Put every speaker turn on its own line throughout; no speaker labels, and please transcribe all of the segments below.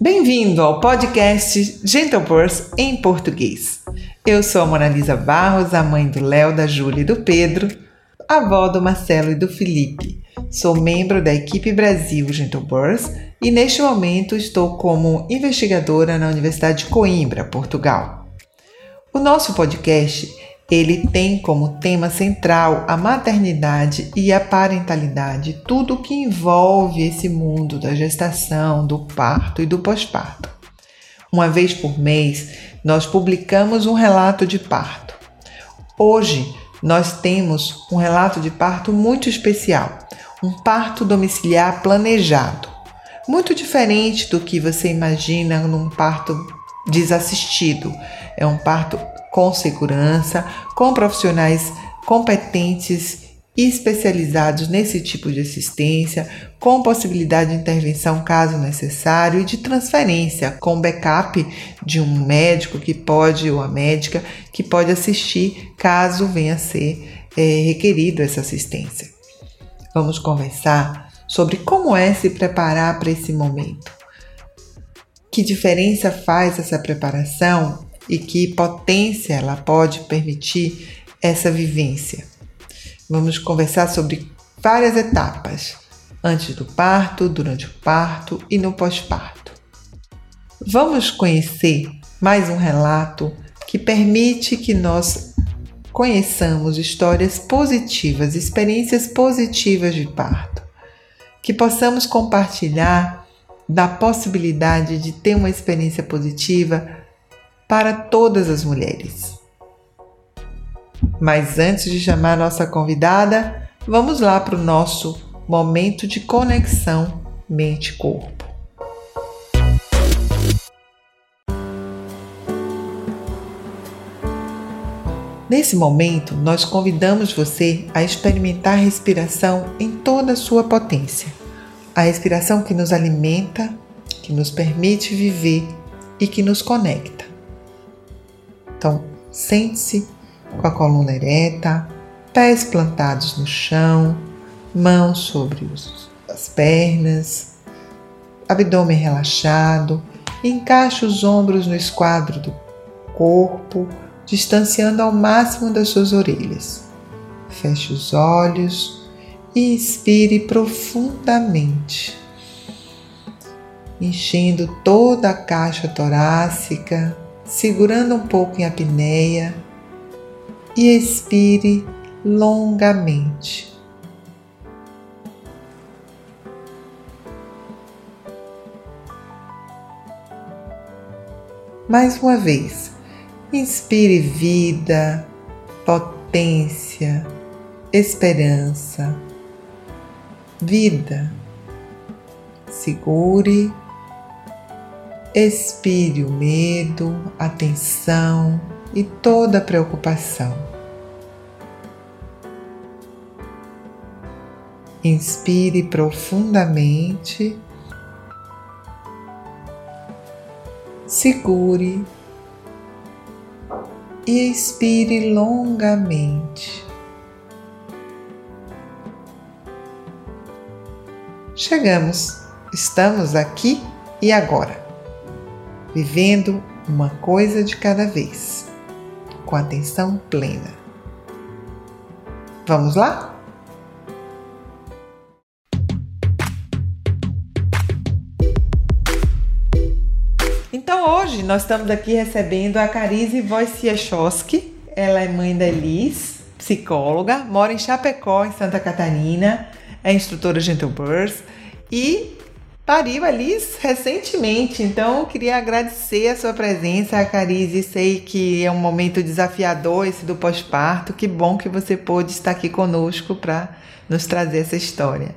Bem-vindo ao podcast Gentle Birth em português. Eu sou a Monalisa Barros, a mãe do Léo, da Júlia e do Pedro, avó do Marcelo e do Felipe. Sou membro da equipe Brasil Gentle Birth e neste momento estou como investigadora na Universidade de Coimbra, Portugal. O nosso podcast ele tem como tema central a maternidade e a parentalidade, tudo o que envolve esse mundo da gestação, do parto e do pós-parto. Uma vez por mês, nós publicamos um relato de parto. Hoje, nós temos um relato de parto muito especial, um parto domiciliar planejado. Muito diferente do que você imagina num parto desassistido. É um parto com segurança, com profissionais competentes e especializados nesse tipo de assistência, com possibilidade de intervenção caso necessário e de transferência com backup de um médico que pode ou a médica que pode assistir caso venha a ser é, requerido essa assistência. Vamos conversar sobre como é se preparar para esse momento. Que diferença faz essa preparação e que potência ela pode permitir essa vivência. Vamos conversar sobre várias etapas, antes do parto, durante o parto e no pós-parto. Vamos conhecer mais um relato que permite que nós conheçamos histórias positivas, experiências positivas de parto, que possamos compartilhar da possibilidade de ter uma experiência positiva para todas as mulheres. Mas antes de chamar nossa convidada, vamos lá para o nosso momento de conexão mente-corpo. Nesse momento, nós convidamos você a experimentar a respiração em toda a sua potência. A respiração que nos alimenta, que nos permite viver e que nos conecta. Então, sente-se com a coluna ereta, pés plantados no chão, mãos sobre as pernas, abdômen relaxado, encaixe os ombros no esquadro do corpo, distanciando ao máximo das suas orelhas. Feche os olhos e inspire profundamente, enchendo toda a caixa torácica segurando um pouco em apneia e expire longamente. Mais uma vez, inspire vida, potência, esperança, vida. Segure Expire o medo, a tensão e toda a preocupação. Inspire profundamente. Segure e expire longamente. Chegamos, estamos aqui e agora vivendo uma coisa de cada vez, com atenção plena. Vamos lá? Então hoje nós estamos aqui recebendo a Carize Wojciechowski. Ela é mãe da Elis, psicóloga, mora em Chapecó, em Santa Catarina, é instrutora Gentle Birth e pariu ali recentemente, então queria agradecer a sua presença, Carize. Sei que é um momento desafiador esse do pós-parto. Que bom que você pôde estar aqui conosco para nos trazer essa história.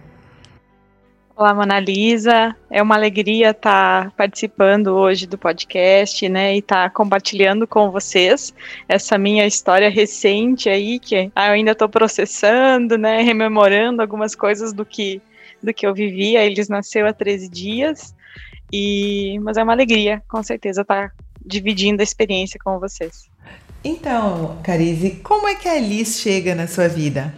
Olá, Mona Lisa. É uma alegria estar participando hoje do podcast, né, e estar compartilhando com vocês essa minha história recente aí, que eu ainda estou processando, né, rememorando algumas coisas do que do que eu vivia. Eles nasceu há 13 dias. E, mas é uma alegria, com certeza, estar dividindo a experiência com vocês.
Então, Carize, como é que a Alice chega na sua vida?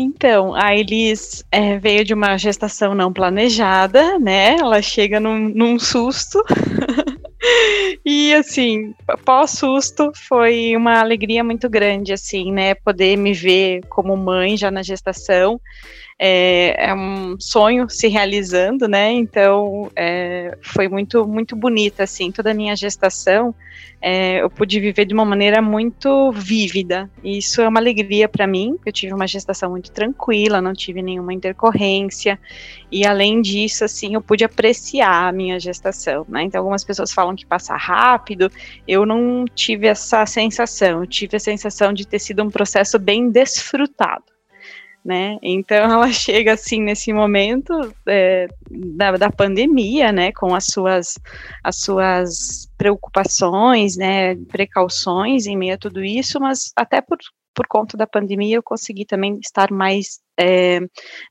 Então, a Elis é, veio de uma gestação não planejada, né? Ela chega num, num susto. e assim, pós-susto, foi uma alegria muito grande, assim, né? Poder me ver como mãe já na gestação é, é um sonho se realizando, né? Então é, foi muito muito bonita assim toda a minha gestação. É, eu pude viver de uma maneira muito vívida. E isso é uma alegria para mim. Eu tive uma gestação muito tranquila, não tive nenhuma intercorrência. E além disso, assim, eu pude apreciar a minha gestação. Né? Então, algumas pessoas falam que passa rápido. Eu não tive essa sensação. Eu tive a sensação de ter sido um processo bem desfrutado né? Então ela chega assim nesse momento é, da, da pandemia, né? Com as suas as suas preocupações, né? Precauções em meio a tudo isso, mas até por por conta da pandemia eu consegui também estar mais é,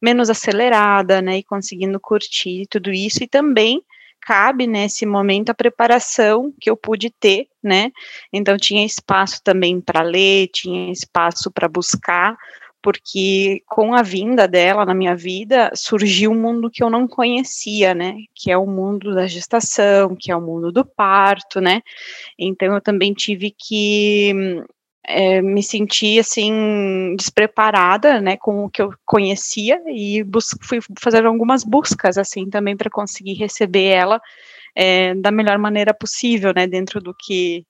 menos acelerada, né? E conseguindo curtir tudo isso e também cabe nesse momento a preparação que eu pude ter, né? Então tinha espaço também para ler, tinha espaço para buscar porque com a vinda dela na minha vida surgiu um mundo que eu não conhecia, né? Que é o mundo da gestação, que é o mundo do parto, né? Então eu também tive que é, me sentir assim despreparada, né, com o que eu conhecia e fui fazer algumas buscas assim também para conseguir receber ela é, da melhor maneira possível, né, dentro do que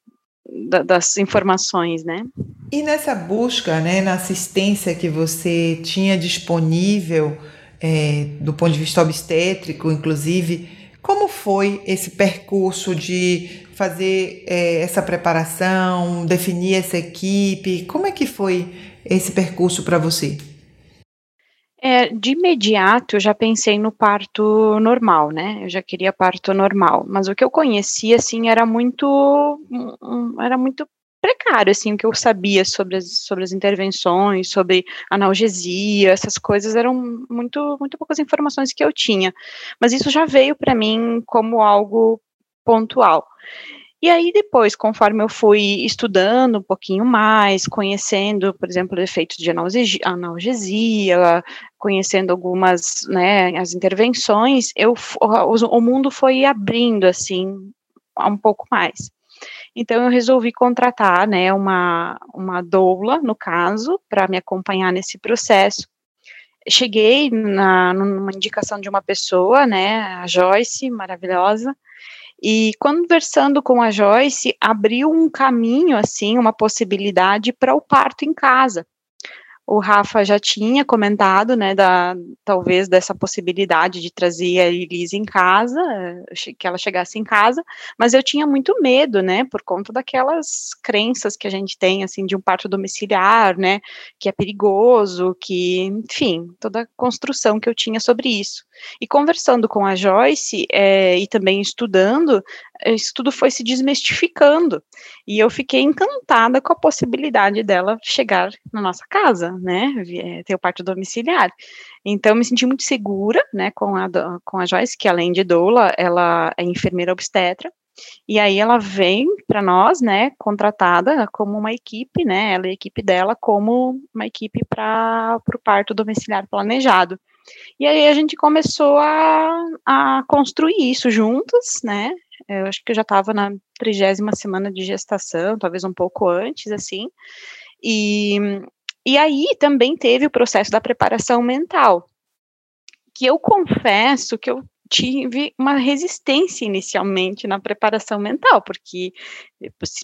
da, das informações, né?
E nessa busca, né, na assistência que você tinha disponível, é, do ponto de vista obstétrico, inclusive, como foi esse percurso de fazer é, essa preparação, definir essa equipe? Como é que foi esse percurso para você?
É, de imediato eu já pensei no parto normal, né? Eu já queria parto normal, mas o que eu conhecia assim era muito era muito precário assim o que eu sabia sobre as, sobre as intervenções, sobre analgesia, essas coisas eram muito muito poucas informações que eu tinha. Mas isso já veio para mim como algo pontual. E aí depois, conforme eu fui estudando um pouquinho mais, conhecendo, por exemplo, efeitos de analgesia, conhecendo algumas, né, as intervenções, eu, o, o mundo foi abrindo, assim, um pouco mais. Então eu resolvi contratar, né, uma, uma doula, no caso, para me acompanhar nesse processo. Cheguei na, numa indicação de uma pessoa, né, a Joyce, maravilhosa, e conversando com a Joyce, abriu um caminho, assim, uma possibilidade para o parto em casa o Rafa já tinha comentado, né, da, talvez dessa possibilidade de trazer a Elise em casa, que ela chegasse em casa, mas eu tinha muito medo, né, por conta daquelas crenças que a gente tem, assim, de um parto domiciliar, né, que é perigoso, que, enfim, toda a construção que eu tinha sobre isso. E conversando com a Joyce é, e também estudando, isso tudo foi se desmistificando, e eu fiquei encantada com a possibilidade dela chegar na nossa casa, né, é, ter o parto domiciliar. Então, me senti muito segura, né, com a, com a Joyce, que além de doula, ela é enfermeira obstetra, e aí ela vem para nós, né, contratada como uma equipe, né, ela e a equipe dela como uma equipe para o parto domiciliar planejado. E aí a gente começou a, a construir isso juntos, né, eu acho que eu já estava na trigésima semana de gestação, talvez um pouco antes, assim, e e aí também teve o processo da preparação mental, que eu confesso que eu tive uma resistência inicialmente na preparação mental, porque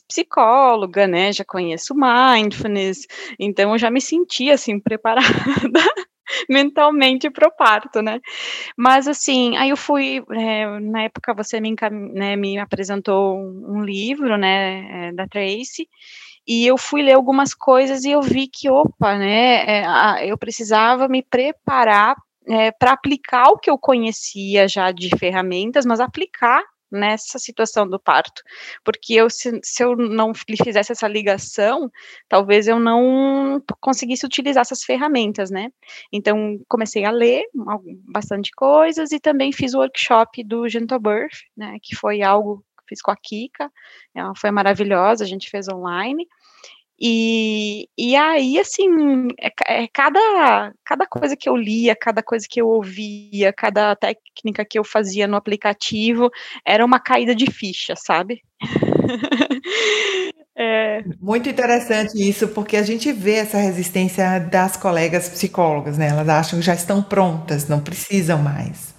psicóloga, né, já conheço mindfulness, então eu já me sentia assim preparada mentalmente para o parto, né? Mas assim, aí eu fui, é, na época você me, né, me apresentou um livro, né, é, da Tracy, e eu fui ler algumas coisas e eu vi que, opa, né, é, eu precisava me preparar é, para aplicar o que eu conhecia já de ferramentas, mas aplicar nessa situação do parto, porque eu se, se, eu não lhe fizesse essa ligação, talvez eu não conseguisse utilizar essas ferramentas, né? Então comecei a ler bastante coisas e também fiz o workshop do Gentle Birth, né? Que foi algo fiz com a Kika, ela foi maravilhosa, a gente fez online. E, e aí, assim, é, é, cada, cada coisa que eu lia, cada coisa que eu ouvia, cada técnica que eu fazia no aplicativo, era uma caída de ficha, sabe?
É. Muito interessante isso, porque a gente vê essa resistência das colegas psicólogas, né? Elas acham que já estão prontas, não precisam mais.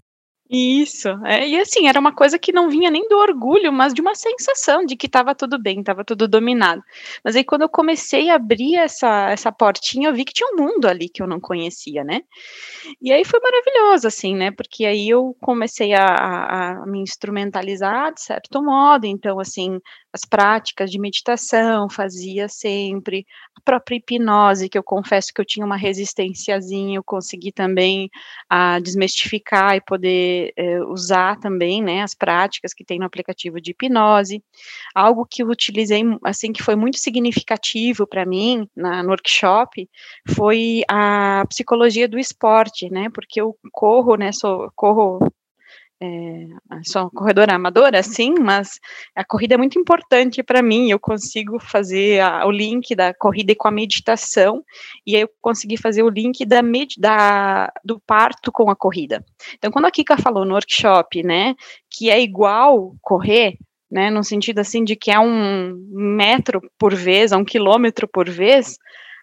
Isso, é, e assim, era uma coisa que não vinha nem do orgulho, mas de uma sensação de que estava tudo bem, estava tudo dominado. Mas aí quando eu comecei a abrir essa, essa portinha, eu vi que tinha um mundo ali que eu não conhecia, né? E aí foi maravilhoso, assim, né? Porque aí eu comecei a, a, a me instrumentalizar de certo modo, então, assim, as práticas de meditação, fazia sempre, a própria hipnose, que eu confesso que eu tinha uma resistênciazinha, eu consegui também a desmistificar e poder eh, usar também, né, as práticas que tem no aplicativo de hipnose. Algo que eu utilizei, assim, que foi muito significativo para mim na, no workshop, foi a psicologia do esporte, né, porque eu corro, né, sou, corro é, sou corredora amadora, sim, mas a corrida é muito importante para mim. Eu consigo fazer a, o link da corrida com a meditação, e aí eu consegui fazer o link da, da, do parto com a corrida. Então, quando a Kika falou no workshop, né, que é igual correr, né, no sentido assim de que é um metro por vez, é um quilômetro por vez,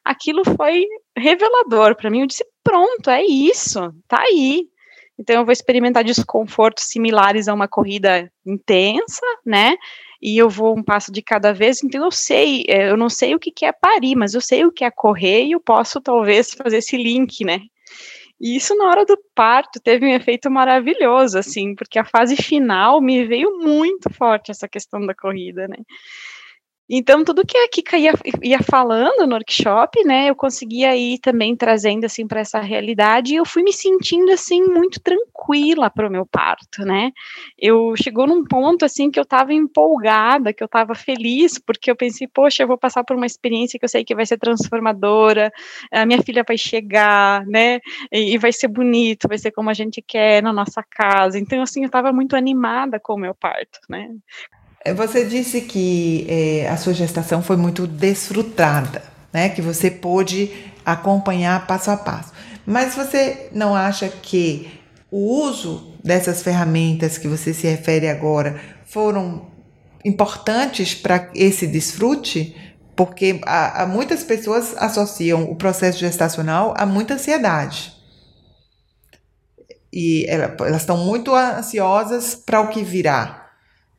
aquilo foi revelador para mim. Eu disse: pronto, é isso, tá aí. Então eu vou experimentar desconfortos similares a uma corrida intensa, né? E eu vou um passo de cada vez. Então eu sei, é, eu não sei o que é parir, mas eu sei o que é correr e eu posso talvez fazer esse link, né? E isso na hora do parto teve um efeito maravilhoso, assim, porque a fase final me veio muito forte essa questão da corrida, né? Então, tudo que a Kika ia, ia falando no workshop, né, eu conseguia ir também trazendo, assim, para essa realidade, e eu fui me sentindo, assim, muito tranquila para o meu parto, né. Eu, chegou num ponto, assim, que eu estava empolgada, que eu estava feliz, porque eu pensei, poxa, eu vou passar por uma experiência que eu sei que vai ser transformadora, a minha filha vai chegar, né, e, e vai ser bonito, vai ser como a gente quer na nossa casa. Então, assim, eu estava muito animada com o meu parto, né.
É, você disse que é, a sua gestação foi muito desfrutada, né? Que você pôde acompanhar passo a passo. Mas você não acha que o uso dessas ferramentas que você se refere agora foram importantes para esse desfrute? Porque há, muitas pessoas associam o processo gestacional a muita ansiedade. E elas estão muito ansiosas para o que virá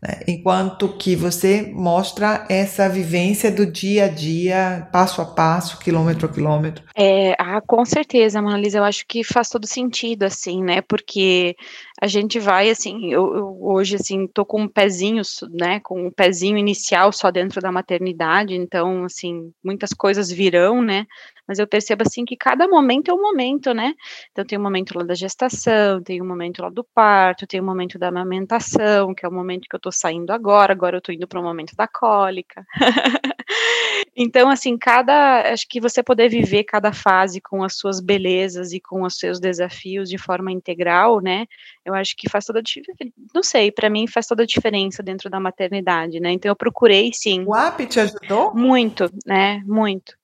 né? Enquanto que você mostra essa vivência do dia a dia, passo a passo, quilômetro a quilômetro.
É, ah, com certeza, Manalisa, eu acho que faz todo sentido, assim, né? Porque a gente vai, assim, eu, eu hoje, assim, tô com um pezinho, né? Com um pezinho inicial só dentro da maternidade, então, assim, muitas coisas virão, né? mas eu percebo assim que cada momento é um momento, né? Então tem o um momento lá da gestação, tem o um momento lá do parto, tem o um momento da amamentação, que é o momento que eu tô saindo agora, agora eu tô indo para o momento da cólica. então, assim, cada. Acho que você poder viver cada fase com as suas belezas e com os seus desafios de forma integral, né? Eu acho que faz toda a diferença. Não sei, para mim faz toda a diferença dentro da maternidade, né? Então eu procurei sim.
O app te ajudou?
Muito, né? Muito.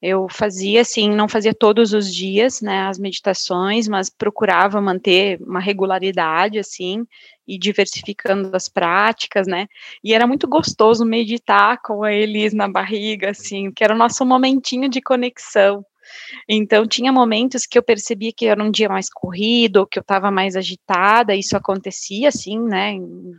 Eu fazia, assim, não fazia todos os dias, né, as meditações, mas procurava manter uma regularidade, assim, e diversificando as práticas, né, e era muito gostoso meditar com a Elis na barriga, assim, que era o nosso momentinho de conexão, então, tinha momentos que eu percebia que era um dia mais corrido, que eu estava mais agitada, isso acontecia, assim, né?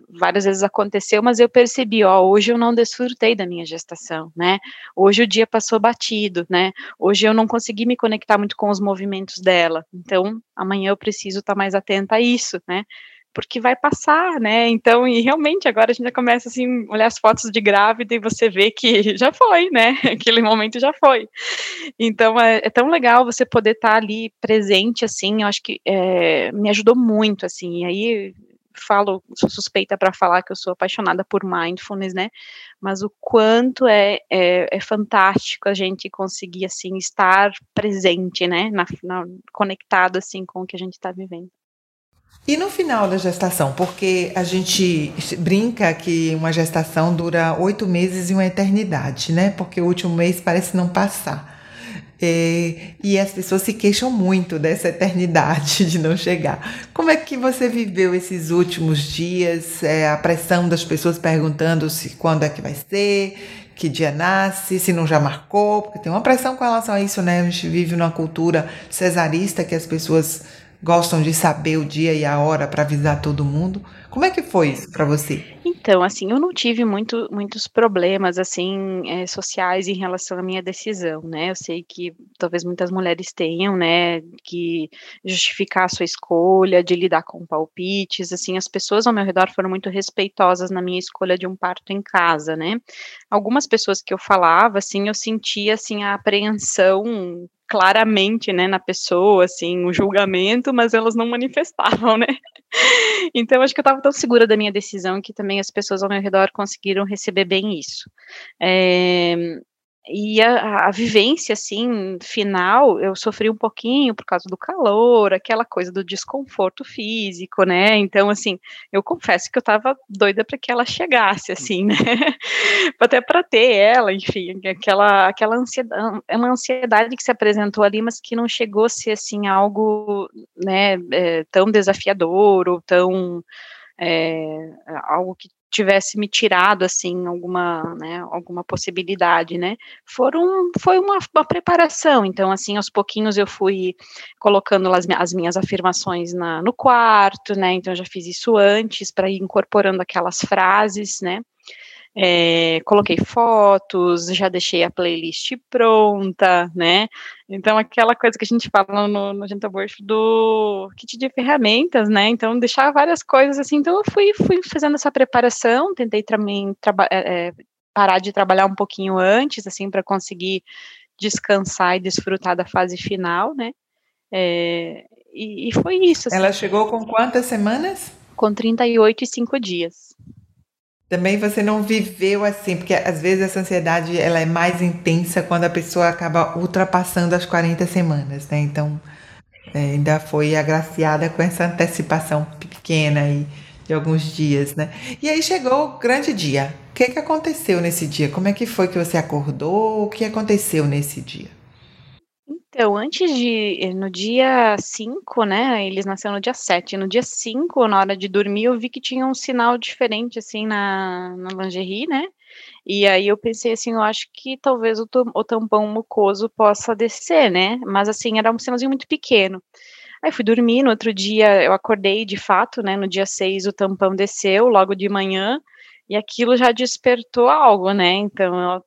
Várias vezes aconteceu, mas eu percebi, ó, hoje eu não desfrutei da minha gestação, né? Hoje o dia passou batido, né? Hoje eu não consegui me conectar muito com os movimentos dela. Então, amanhã eu preciso estar tá mais atenta a isso, né? Porque vai passar, né? Então, e realmente agora a gente já começa assim, olhar as fotos de grávida e você vê que já foi, né? Aquele momento já foi. Então é, é tão legal você poder estar tá ali presente, assim, eu acho que é, me ajudou muito, assim, e aí falo, sou suspeita para falar que eu sou apaixonada por mindfulness, né? Mas o quanto é, é, é fantástico a gente conseguir assim estar presente, né? Na, na, conectado assim com o que a gente está vivendo.
E no final da gestação, porque a gente brinca que uma gestação dura oito meses e uma eternidade, né? Porque o último mês parece não passar. É, e as pessoas se queixam muito dessa eternidade de não chegar. Como é que você viveu esses últimos dias? É, a pressão das pessoas perguntando se quando é que vai ser, que dia nasce, se não já marcou, porque tem uma pressão com relação a isso, né? A gente vive numa cultura cesarista que as pessoas gostam de saber o dia e a hora para avisar todo mundo. Como é que foi isso para você?
Então, assim, eu não tive muito, muitos problemas, assim, é, sociais em relação à minha decisão, né? Eu sei que talvez muitas mulheres tenham, né, que justificar a sua escolha, de lidar com palpites, assim, as pessoas ao meu redor foram muito respeitosas na minha escolha de um parto em casa, né? Algumas pessoas que eu falava, assim, eu sentia, assim, a apreensão claramente, né, na pessoa, assim, o julgamento, mas elas não manifestavam, né? Então, acho que eu estava tão segura da minha decisão que também as pessoas ao meu redor conseguiram receber bem isso. É, e a, a, vivência, assim, final, eu sofri um pouquinho por causa do calor, aquela coisa do desconforto físico, né? Então, assim, eu confesso que eu tava doida para que ela chegasse, assim, né? Até para ter ela, enfim, aquela, aquela ansiedade, é uma ansiedade que se apresentou ali, mas que não chegou a ser, assim, algo, né, é, tão desafiador ou tão. É, algo que tivesse me tirado assim alguma né, alguma possibilidade né foram foi uma, uma, preparação. Então assim aos pouquinhos eu fui colocando as, as minhas afirmações na, no quarto né então eu já fiz isso antes para ir incorporando aquelas frases né é, coloquei fotos, já deixei a playlist pronta, né? Então, aquela coisa que a gente fala no, no Gentaborf do kit de ferramentas, né? Então, deixar várias coisas assim. Então, eu fui, fui fazendo essa preparação, tentei também é, parar de trabalhar um pouquinho antes, assim, para conseguir descansar e desfrutar da fase final, né? É, e, e, foi isso.
Assim. Ela chegou com quantas semanas?
Com 38 e 5 dias.
Também você não viveu assim, porque às vezes essa ansiedade ela é mais intensa quando a pessoa acaba ultrapassando as 40 semanas, né? Então, é, ainda foi agraciada com essa antecipação pequena aí de alguns dias, né? E aí chegou o grande dia. O que, que aconteceu nesse dia? Como é que foi que você acordou? O que aconteceu nesse dia?
Então, antes de. Eh, no dia 5, né? Eles nasceram no dia 7. No dia 5, na hora de dormir, eu vi que tinha um sinal diferente, assim, na, na lingerie, né? E aí eu pensei assim, eu acho que talvez o, o tampão mucoso possa descer, né? Mas assim, era um sinalzinho muito pequeno. Aí fui dormir, no outro dia eu acordei de fato, né? No dia 6 o tampão desceu, logo de manhã, e aquilo já despertou algo, né? Então eu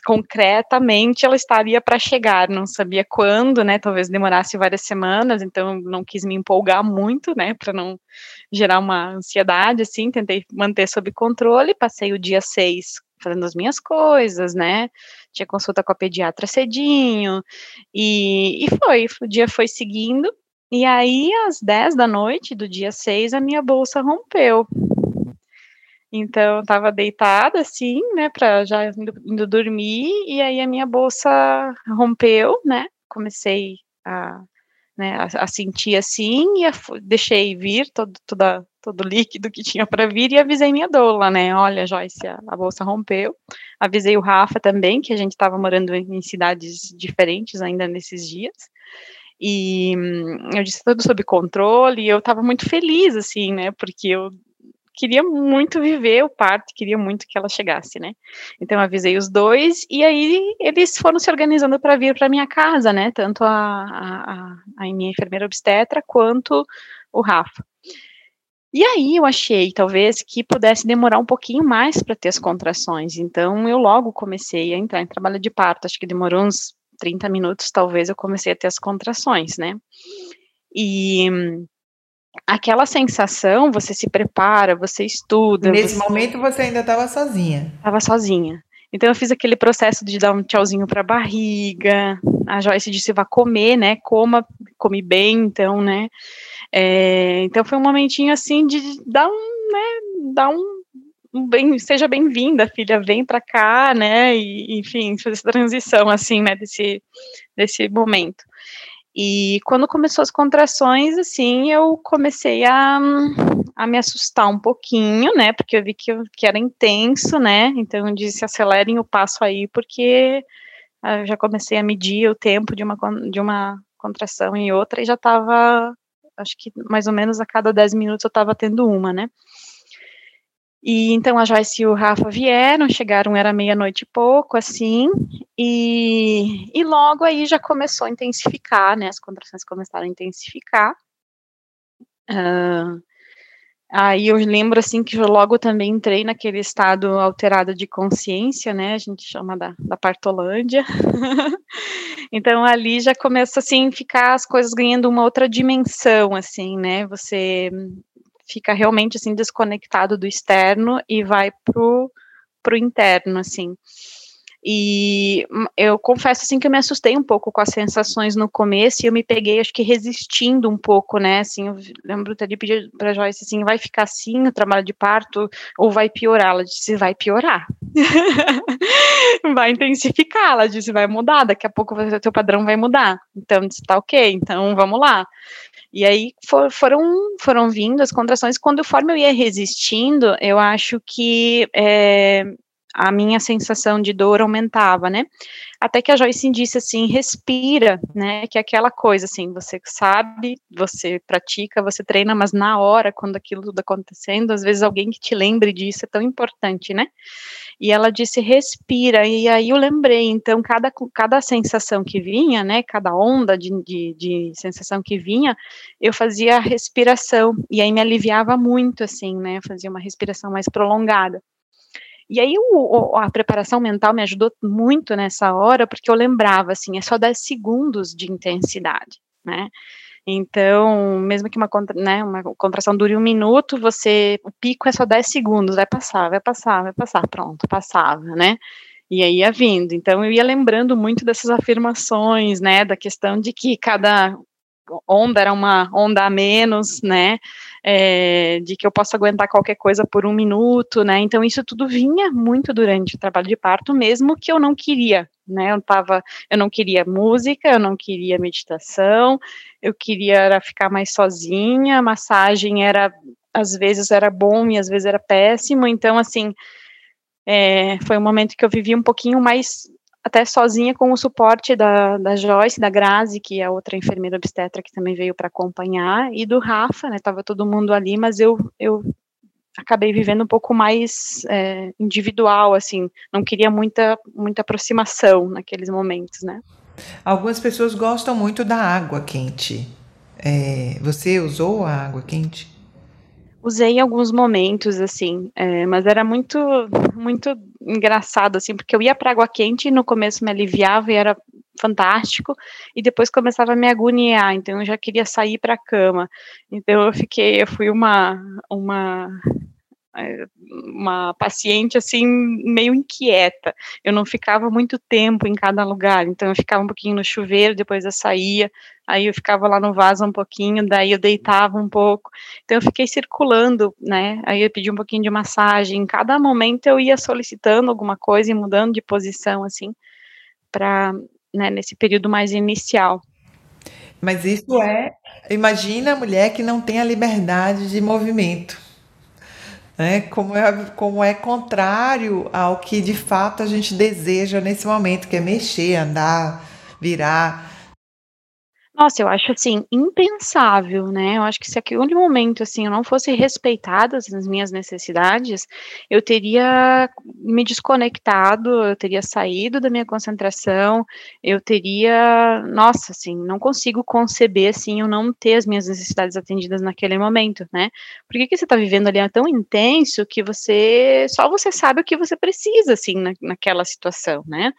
concretamente ela estaria para chegar, não sabia quando, né? Talvez demorasse várias semanas, então não quis me empolgar muito, né? Para não gerar uma ansiedade, assim, tentei manter sob controle. Passei o dia 6 fazendo as minhas coisas, né? Tinha consulta com a pediatra cedinho, e, e foi, o dia foi seguindo. E aí, às 10 da noite do dia 6, a minha bolsa rompeu. Então, estava deitada, assim, né, para já indo, indo, dormir, e aí a minha bolsa rompeu, né, comecei a, né, a, a sentir assim, e a, deixei vir todo, toda, todo o líquido que tinha para vir, e avisei minha doula, né, olha, Joyce, a, a bolsa rompeu, avisei o Rafa também, que a gente estava morando em, em cidades diferentes ainda nesses dias, e hum, eu disse tudo sob controle, e eu estava muito feliz, assim, né, porque eu queria muito viver o parto, queria muito que ela chegasse, né? Então eu avisei os dois e aí eles foram se organizando para vir para minha casa, né? Tanto a, a, a minha enfermeira obstetra quanto o Rafa. E aí eu achei, talvez, que pudesse demorar um pouquinho mais para ter as contrações. Então eu logo comecei a entrar em trabalho de parto. Acho que demorou uns 30 minutos, talvez, eu comecei a ter as contrações, né? E aquela sensação, você se prepara, você estuda.
Nesse
você...
momento você ainda estava sozinha.
Estava sozinha. Então eu fiz aquele processo de dar um tchauzinho para a barriga. A Joyce disse vá comer, né? Coma, come bem, então, né? É, então foi um momentinho assim de dar um, né? Dar um, um bem, seja bem-vinda, filha, vem para cá, né? E enfim, fazer essa transição assim, né? Desse desse momento. E quando começou as contrações, assim, eu comecei a, a me assustar um pouquinho, né? Porque eu vi que, que era intenso, né? Então eu disse, acelerem o passo aí, porque ah, eu já comecei a medir o tempo de uma, de uma contração em outra e já estava, acho que mais ou menos a cada 10 minutos eu estava tendo uma, né? E então a Joyce e o Rafa vieram, chegaram, era meia-noite e pouco, assim, e, e logo aí já começou a intensificar, né? As contrações começaram a intensificar. Uh, aí eu lembro assim que eu logo também entrei naquele estado alterado de consciência, né? A gente chama da, da partolândia. então ali já começa assim ficar as coisas ganhando uma outra dimensão, assim, né? Você fica realmente assim desconectado do externo e vai pro pro interno assim. E eu confesso assim que eu me assustei um pouco com as sensações no começo e eu me peguei acho que resistindo um pouco, né? Assim, eu lembro de pedir para Joyce assim, vai ficar assim o trabalho de parto ou vai piorar? Ela disse, vai piorar. vai intensificar, ela disse, vai mudar, daqui a pouco o teu padrão vai mudar. Então, disse, tá ok, então vamos lá. E aí for, foram, foram vindo as contrações. Conforme eu ia resistindo, eu acho que é, a minha sensação de dor aumentava, né? Até que a Joyce disse assim, respira, né? Que é aquela coisa assim, você sabe, você pratica, você treina, mas na hora, quando aquilo tudo acontecendo, às vezes alguém que te lembre disso é tão importante, né? E ela disse, respira, e aí eu lembrei, então, cada, cada sensação que vinha, né, cada onda de, de, de sensação que vinha, eu fazia a respiração, e aí me aliviava muito, assim, né, eu fazia uma respiração mais prolongada. E aí o, a preparação mental me ajudou muito nessa hora, porque eu lembrava, assim, é só 10 segundos de intensidade, né, então, mesmo que uma, né, uma contração dure um minuto, você, o pico é só 10 segundos, vai passar, vai passar, vai passar, pronto, passava, né? E aí ia vindo. Então, eu ia lembrando muito dessas afirmações, né, da questão de que cada onda era uma onda a menos, né, é, de que eu posso aguentar qualquer coisa por um minuto, né, então isso tudo vinha muito durante o trabalho de parto, mesmo que eu não queria, né, eu tava, eu não queria música, eu não queria meditação, eu queria era ficar mais sozinha, a massagem era, às vezes era bom e às vezes era péssimo, então, assim, é, foi um momento que eu vivi um pouquinho mais até sozinha com o suporte da, da Joyce, da Grazi, que é outra enfermeira obstetra que também veio para acompanhar, e do Rafa, né, tava todo mundo ali, mas eu, eu acabei vivendo um pouco mais é, individual, assim, não queria muita, muita aproximação naqueles momentos, né.
Algumas pessoas gostam muito da água quente. É, você usou a água quente?
Usei em alguns momentos, assim, é, mas era muito, muito engraçado, assim, porque eu ia para água quente e no começo me aliviava e era fantástico, e depois começava a me agoniar, então eu já queria sair para a cama. Então eu fiquei, eu fui uma, uma uma paciente assim meio inquieta. Eu não ficava muito tempo em cada lugar, então eu ficava um pouquinho no chuveiro, depois eu saía, aí eu ficava lá no vaso um pouquinho, daí eu deitava um pouco. Então eu fiquei circulando, né? Aí eu pedi um pouquinho de massagem. Em cada momento eu ia solicitando alguma coisa e mudando de posição assim para né, nesse período mais inicial.
Mas isso é, imagina a mulher que não tem a liberdade de movimento né? Como é, como é contrário ao que de fato a gente deseja nesse momento, que é mexer, andar, virar.
Nossa, eu acho assim impensável, né? Eu acho que se aquele momento assim eu não fosse respeitada as minhas necessidades, eu teria me desconectado, eu teria saído da minha concentração, eu teria, nossa, assim, não consigo conceber assim eu não ter as minhas necessidades atendidas naquele momento, né? Por que, que você está vivendo ali é tão intenso que você só você sabe o que você precisa assim na, naquela situação, né?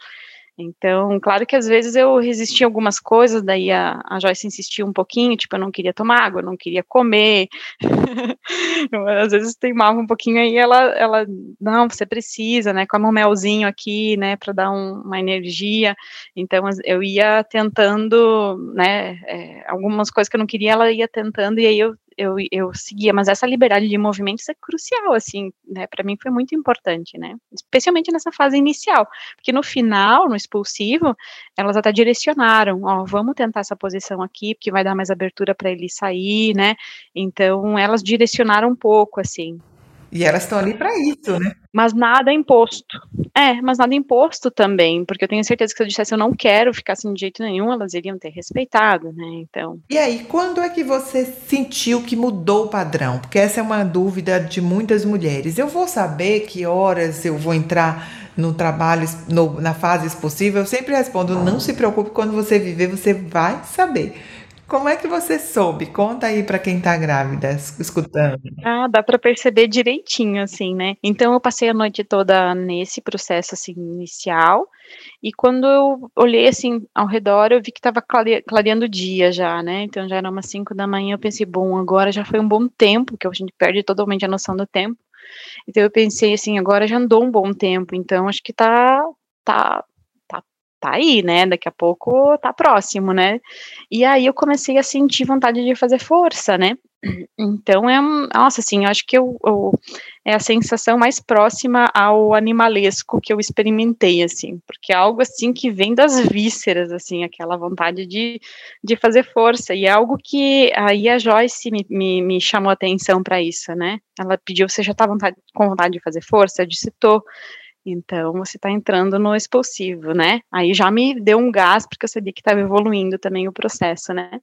Então, claro que às vezes eu resistia a algumas coisas, daí a, a Joyce insistia um pouquinho, tipo, eu não queria tomar água, eu não queria comer. às vezes teimava um pouquinho aí, ela, ela, não, você precisa, né, come um melzinho aqui, né, para dar um, uma energia. Então, eu ia tentando, né, é, algumas coisas que eu não queria, ela ia tentando, e aí eu, eu, eu seguia, mas essa liberdade de movimentos é crucial, assim, né, para mim foi muito importante, né, especialmente nessa fase inicial, porque no final, no expulsivo, elas até direcionaram, ó, vamos tentar essa posição aqui, porque vai dar mais abertura para ele sair, né, então elas direcionaram um pouco, assim,
e elas estão ali para isso, né?
Mas nada imposto. É, mas nada imposto também, porque eu tenho certeza que se eu dissesse eu não quero ficar assim de jeito nenhum, elas iriam ter respeitado, né? Então.
E aí, quando é que você sentiu que mudou o padrão? Porque essa é uma dúvida de muitas mulheres. Eu vou saber que horas eu vou entrar no trabalho, no, na fase possível? Eu sempre respondo: não se preocupe, quando você viver, você vai saber. Como é que você soube? Conta aí para quem tá grávida, escutando.
Ah, dá para perceber direitinho, assim, né? Então eu passei a noite toda nesse processo, assim, inicial, e quando eu olhei, assim, ao redor, eu vi que tava clare clareando o dia já, né? Então já era umas 5 da manhã, eu pensei, bom, agora já foi um bom tempo, que a gente perde totalmente a noção do tempo. Então eu pensei, assim, agora já andou um bom tempo, então acho que tá, tá, tá aí, né? Daqui a pouco tá próximo, né? E aí eu comecei a sentir vontade de fazer força, né? Então é, nossa, assim, eu acho que eu, eu, é a sensação mais próxima ao animalesco que eu experimentei, assim, porque é algo assim que vem das vísceras, assim, aquela vontade de, de fazer força, e é algo que aí a Joyce me, me, me chamou atenção para isso, né? Ela pediu, você já tá vontade, com vontade de fazer força? Eu disse, tô. Então, você está entrando no expulsivo, né? Aí já me deu um gás, porque eu sabia que estava evoluindo também o processo, né?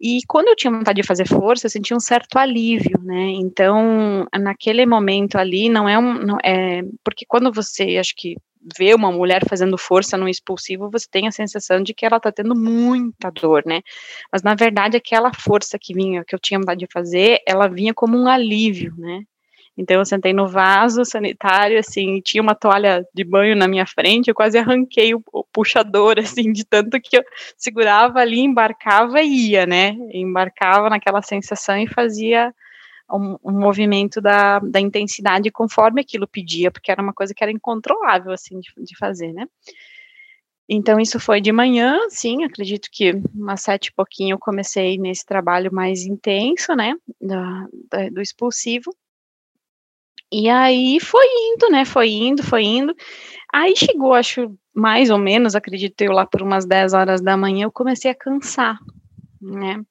E quando eu tinha vontade de fazer força, eu sentia um certo alívio, né? Então, naquele momento ali, não é um. Não é, porque quando você, acho que, vê uma mulher fazendo força no expulsivo, você tem a sensação de que ela está tendo muita dor, né? Mas, na verdade, aquela força que vinha, que eu tinha vontade de fazer, ela vinha como um alívio, né? Então eu sentei no vaso sanitário, assim, tinha uma toalha de banho na minha frente, eu quase arranquei o, o puxador, assim, de tanto que eu segurava ali, embarcava e ia, né? Embarcava naquela sensação e fazia um, um, movimento da, da intensidade conforme aquilo pedia, porque era uma coisa que era incontrolável, assim, de, de fazer, né? Então, isso foi de manhã, sim, acredito que umas sete e pouquinho eu comecei nesse trabalho mais intenso, né, da, do expulsivo, e aí foi indo, né? Foi indo, foi indo. Aí chegou, acho, mais ou menos, acredito eu, lá por umas 10 horas da manhã, eu comecei a cansar, né?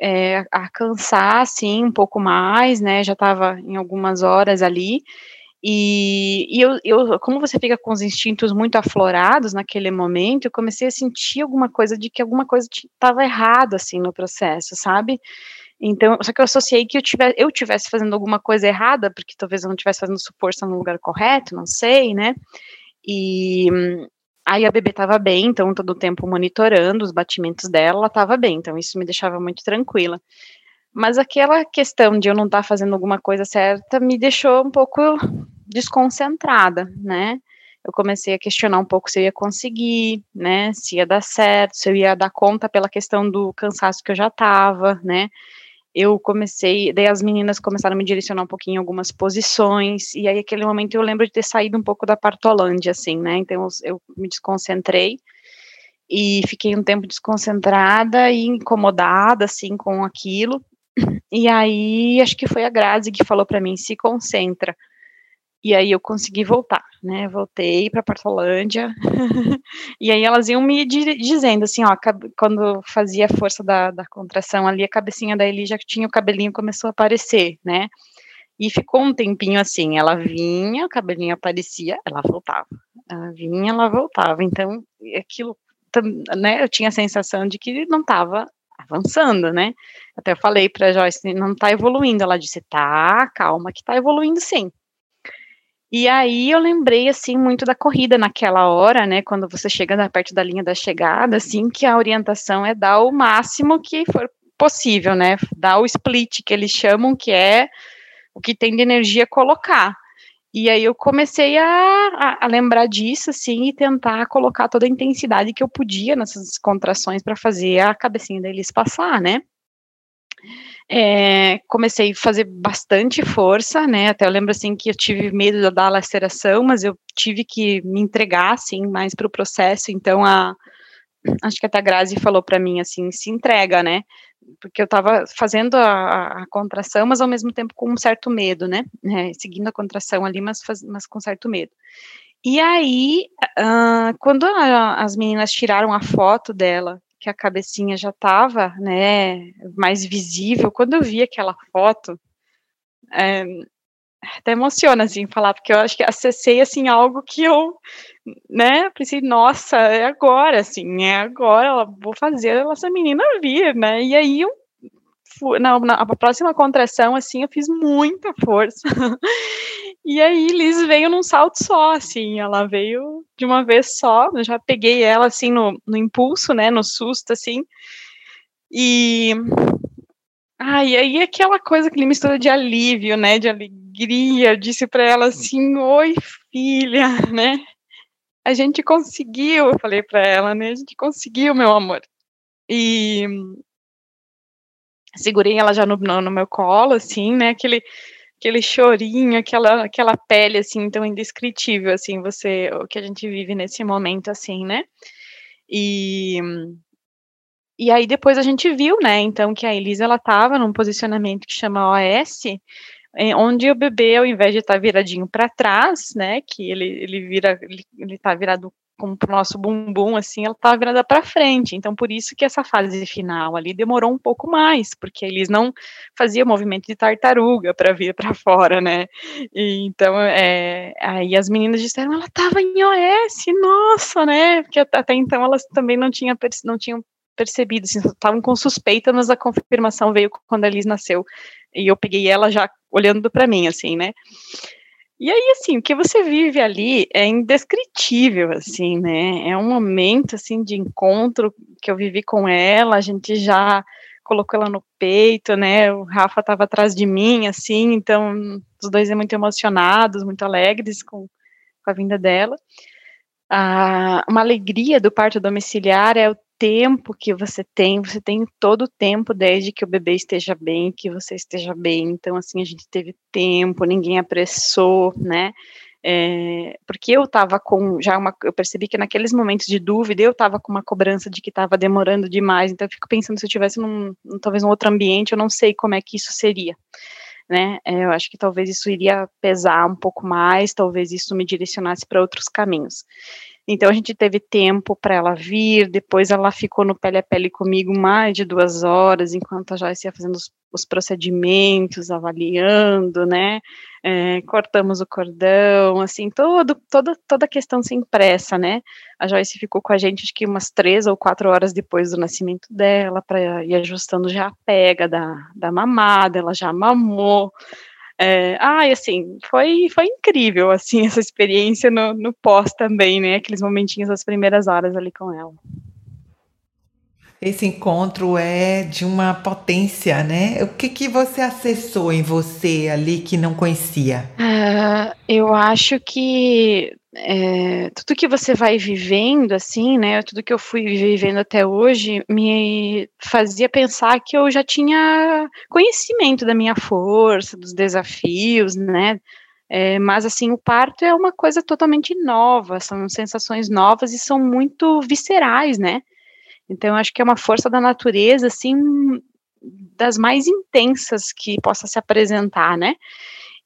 É, a cansar, assim, um pouco mais, né? Já estava em algumas horas ali. E, e eu, eu, como você fica com os instintos muito aflorados naquele momento, eu comecei a sentir alguma coisa de que alguma coisa estava errada, assim, no processo, sabe? Então, só que eu associei que eu tivesse, eu tivesse fazendo alguma coisa errada, porque talvez eu não estivesse fazendo força no lugar correto, não sei, né? E aí a bebê estava bem, então todo o tempo monitorando os batimentos dela, ela estava bem, então isso me deixava muito tranquila. Mas aquela questão de eu não estar tá fazendo alguma coisa certa me deixou um pouco desconcentrada, né? Eu comecei a questionar um pouco se eu ia conseguir, né? Se ia dar certo, se eu ia dar conta pela questão do cansaço que eu já estava, né? eu comecei, daí as meninas começaram a me direcionar um pouquinho em algumas posições, e aí aquele momento eu lembro de ter saído um pouco da partolândia, assim, né, então eu, eu me desconcentrei, e fiquei um tempo desconcentrada e incomodada, assim, com aquilo, e aí acho que foi a Grazi que falou para mim, se concentra, e aí eu consegui voltar, né? Voltei para Portolândia. e aí elas iam me dizendo assim, ó, quando fazia a força da, da contração ali, a cabecinha da Eli já tinha o cabelinho começou a aparecer, né? E ficou um tempinho assim, ela vinha, o cabelinho aparecia, ela voltava. Ela vinha, ela voltava. Então, aquilo, né, eu tinha a sensação de que não estava avançando, né? Até eu falei para Joyce, não está evoluindo. Ela disse, tá, calma que está evoluindo sim. E aí eu lembrei assim muito da corrida naquela hora, né, quando você chega perto da linha da chegada, assim, que a orientação é dar o máximo que for possível, né? Dar o split que eles chamam, que é o que tem de energia colocar. E aí eu comecei a, a, a, lembrar disso, assim, e tentar colocar toda a intensidade que eu podia nessas contrações para fazer a cabecinha deles passar, né? É, comecei a fazer bastante força, né? Até eu lembro assim que eu tive medo da laceração, mas eu tive que me entregar assim mais para o processo. Então a acho que até a Grazi falou para mim assim, se entrega, né? porque eu estava fazendo a, a, contração, mas ao mesmo tempo com um certo medo, né? É, seguindo a contração ali, mas, faz, mas com certo medo. E aí, uh, quando a, as meninas tiraram a foto dela, que a cabecinha já estava, né, mais visível, quando eu vi aquela foto, é, até emociona, assim, falar, porque eu acho que acessei, assim, algo que eu, né, pensei, nossa, é agora, assim, é agora, vou fazer essa menina vir, né, e aí eu, na, na próxima contração, assim, eu fiz muita força, e aí Liz veio num salto só, assim, ela veio de uma vez só, eu já peguei ela, assim, no, no impulso, né, no susto, assim, e ah, e aí aquela coisa, aquele mistura de alívio, né, de alegria, eu disse para ela assim, oi filha, né, a gente conseguiu, eu falei para ela, né, a gente conseguiu, meu amor, e segurei ela já no, no meu colo, assim, né, aquele, aquele chorinho, aquela, aquela pele, assim, tão indescritível, assim, você, o que a gente vive nesse momento, assim, né, e e aí depois a gente viu, né, então que a Elisa ela estava num posicionamento que chama OS, eh, onde o bebê, ao invés de estar tá viradinho para trás, né, que ele, ele vira, ele, ele tá virado como pro nosso bumbum, assim, ela estava virada para frente, então por isso que essa fase final ali demorou um pouco mais, porque eles não faziam movimento de tartaruga para vir para fora, né, e, então, é, aí as meninas disseram, ela estava em OS, nossa, né, porque até então elas também não tinham, não tinham percebido, assim, estavam com suspeita, mas a confirmação veio quando a Liz nasceu. E eu peguei ela já olhando para mim, assim, né? E aí, assim, o que você vive ali é indescritível, assim, né? É um momento, assim, de encontro que eu vivi com ela, a gente já colocou ela no peito, né? O Rafa estava atrás de mim, assim, então os dois é muito emocionados, muito alegres com, com a vinda dela. Ah, uma alegria do parto domiciliar é o tempo que você tem, você tem todo o tempo desde que o bebê esteja bem, que você esteja bem. Então, assim, a gente teve tempo, ninguém apressou, né? É, porque eu estava com já uma, eu percebi que naqueles momentos de dúvida eu estava com uma cobrança de que estava demorando demais, então eu fico pensando se eu tivesse num, talvez num outro ambiente, eu não sei como é que isso seria, né? É, eu acho que talvez isso iria pesar um pouco mais, talvez isso me direcionasse para outros caminhos. Então a gente teve tempo para ela vir, depois ela ficou no pele a pele comigo mais de duas horas, enquanto a Joyce ia fazendo os, os procedimentos, avaliando, né? É, cortamos o cordão, assim, todo, toda, toda a questão sem pressa, né? A Joyce ficou com a gente acho que umas três ou quatro horas depois do nascimento dela, para ir ajustando já a pega da, da mamada, ela já mamou. É, ai, assim, foi, foi incrível, assim, essa experiência no, no pós também, né, aqueles momentinhos das primeiras horas ali com ela.
Esse encontro é de uma potência, né? O que, que você acessou em você ali que não conhecia?
Uh, eu acho que é, tudo que você vai vivendo, assim, né, tudo que eu fui vivendo até hoje, me fazia pensar que eu já tinha conhecimento da minha força, dos desafios, né, é, mas, assim, o parto é uma coisa totalmente nova, são sensações novas e são muito viscerais, né, então acho que é uma força da natureza, assim, das mais intensas que possa se apresentar, né,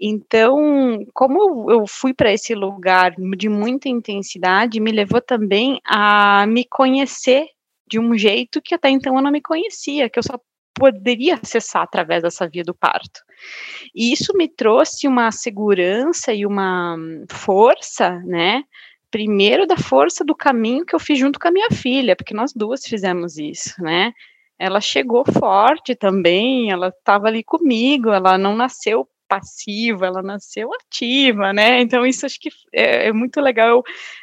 então, como eu fui para esse lugar de muita intensidade, me levou também a me conhecer de um jeito que até então eu não me conhecia, que eu só poderia acessar através dessa via do parto. E isso me trouxe uma segurança e uma força, né? Primeiro da força do caminho que eu fiz junto com a minha filha, porque nós duas fizemos isso, né? Ela chegou forte também, ela estava ali comigo, ela não nasceu passiva, ela nasceu ativa, né? Então isso acho que é, é muito legal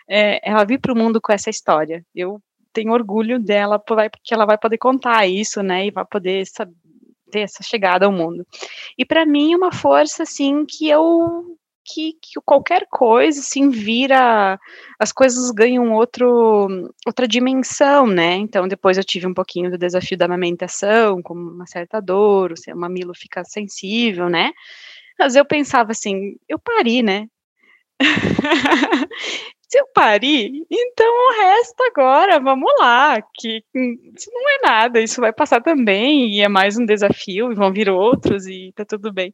é, ela vir para o mundo com essa história. Eu tenho orgulho dela porque ela vai poder contar isso, né? E vai poder ter essa chegada ao mundo. E para mim uma força assim que eu que, que, qualquer coisa assim vira as coisas ganham outro outra dimensão, né? Então depois eu tive um pouquinho do desafio da amamentação, com uma certa dor, o mamilo fica sensível, né? Mas eu pensava assim, eu pari, né? se eu parir, então o resto agora, vamos lá, que isso não é nada, isso vai passar também, e é mais um desafio, e vão vir outros, e tá tudo bem.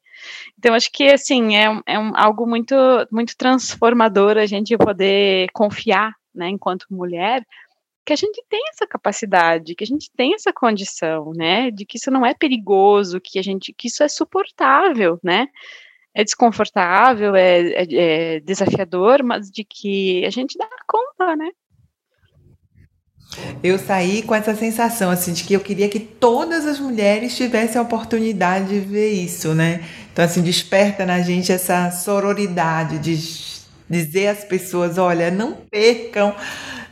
Então, acho que, assim, é, é um, algo muito, muito transformador a gente poder confiar, né, enquanto mulher, que a gente tem essa capacidade, que a gente tem essa condição, né, de que isso não é perigoso, que a gente, que isso é suportável, né, é desconfortável, é, é, é, desafiador, mas de que a gente dá conta, né?
Eu saí com essa sensação assim de que eu queria que todas as mulheres tivessem a oportunidade de ver isso, né? Então assim desperta na gente essa sororidade de dizer às pessoas, olha, não percam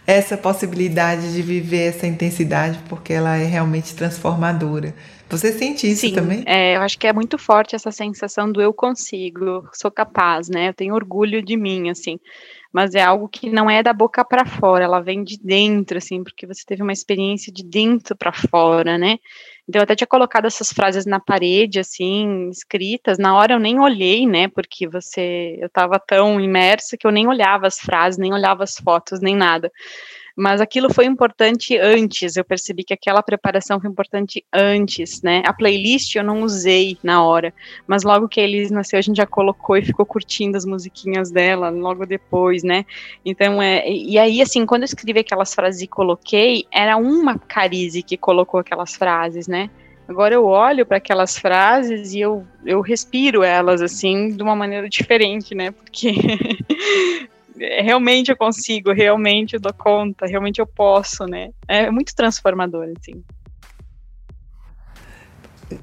essa possibilidade de viver essa intensidade porque ela é realmente transformadora. Você sente isso
Sim,
também?
É, eu acho que é muito forte essa sensação do eu consigo, sou capaz, né? Eu tenho orgulho de mim, assim. Mas é algo que não é da boca para fora, ela vem de dentro, assim, porque você teve uma experiência de dentro para fora, né? Então eu até tinha colocado essas frases na parede, assim, escritas. Na hora eu nem olhei, né? Porque você, eu estava tão imersa que eu nem olhava as frases, nem olhava as fotos, nem nada mas aquilo foi importante antes, eu percebi que aquela preparação foi importante antes, né? A playlist eu não usei na hora, mas logo que eles nasceu, a gente já colocou e ficou curtindo as musiquinhas dela logo depois, né? Então, é, e aí, assim, quando eu escrevi aquelas frases e coloquei, era uma Carize que colocou aquelas frases, né? Agora eu olho para aquelas frases e eu, eu respiro elas assim de uma maneira diferente, né? Porque realmente eu consigo, realmente eu dou conta, realmente eu posso, né? É muito transformador, assim.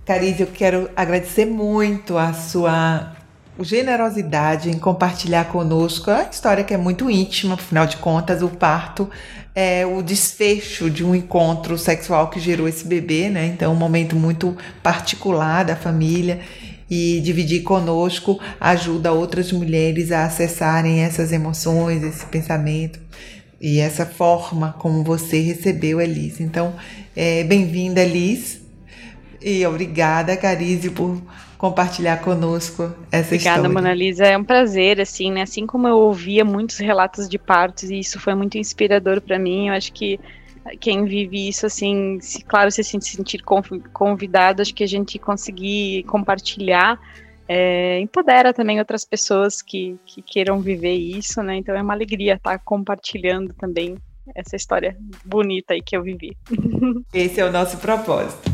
Carize, eu quero agradecer muito a sua generosidade em compartilhar conosco a história que é muito íntima, afinal de contas, o parto é o desfecho de um encontro sexual que gerou esse bebê, né? Então, um momento muito particular da família e dividir conosco ajuda outras mulheres a acessarem essas emoções, esse pensamento e essa forma como você recebeu Elise. Então, é, bem-vinda, Elise, e obrigada, Carize, por compartilhar conosco essa
Obrigada,
história.
Obrigada, Mona Lisa. É um prazer, assim, né? Assim como eu ouvia muitos relatos de partos e isso foi muito inspirador para mim, eu acho que quem vive isso, assim, se, claro, se sentir convidado, acho que a gente conseguir compartilhar é, empodera também outras pessoas que, que queiram viver isso, né? Então é uma alegria estar compartilhando também essa história bonita aí que eu vivi.
Esse é o nosso propósito.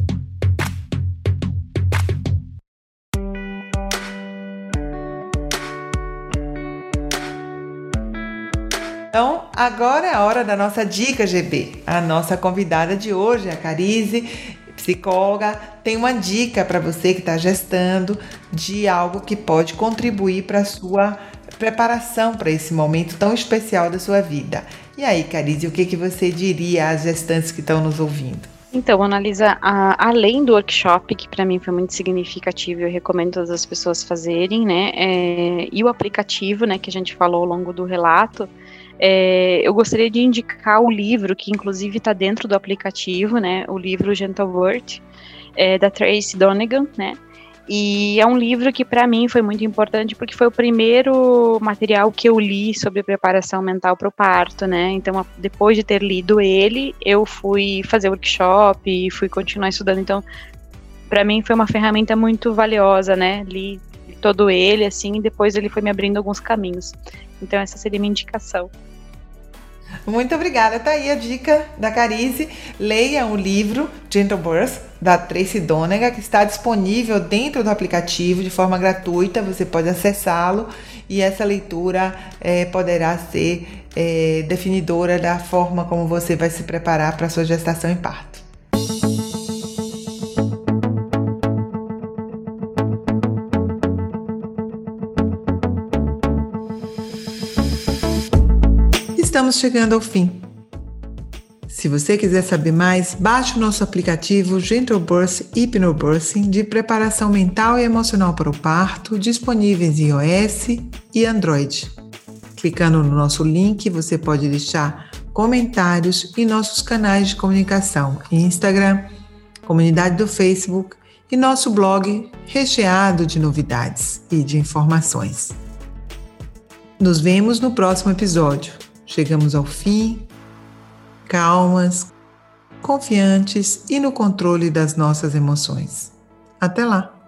Então, agora é a hora da nossa dica GB. A nossa convidada de hoje, a Carize, psicóloga, tem uma dica para você que está gestando de algo que pode contribuir para a sua preparação para esse momento tão especial da sua vida. E aí, Carize, o que, que você diria às gestantes que estão nos ouvindo?
Então, Analisa, além do workshop, que para mim foi muito significativo, eu recomendo todas as pessoas fazerem, né? É, e o aplicativo, né, que a gente falou ao longo do relato, é, eu gostaria de indicar o livro, que inclusive está dentro do aplicativo, né? O livro Gentle Word, é, da Tracy Donegan, né? E é um livro que para mim foi muito importante porque foi o primeiro material que eu li sobre preparação mental para o parto, né? Então, depois de ter lido ele, eu fui fazer workshop e fui continuar estudando. Então, para mim foi uma ferramenta muito valiosa, né? Li todo ele assim, e depois ele foi me abrindo alguns caminhos. Então, essa seria minha indicação.
Muito obrigada. Tá aí a dica da Carize. Leia o livro Gentle Birth, da Tracy Donegan, que está disponível dentro do aplicativo de forma gratuita. Você pode acessá-lo e essa leitura é, poderá ser é, definidora da forma como você vai se preparar para sua gestação e parto. Estamos chegando ao fim. Se você quiser saber mais, baixe o nosso aplicativo Gentle Birth Hypnobirthing de preparação mental e emocional para o parto, disponíveis em iOS e Android. Clicando no nosso link, você pode deixar comentários em nossos canais de comunicação Instagram, comunidade do Facebook e nosso blog recheado de novidades e de informações. Nos vemos no próximo episódio. Chegamos ao fim, calmas, confiantes e no controle das nossas emoções. Até lá!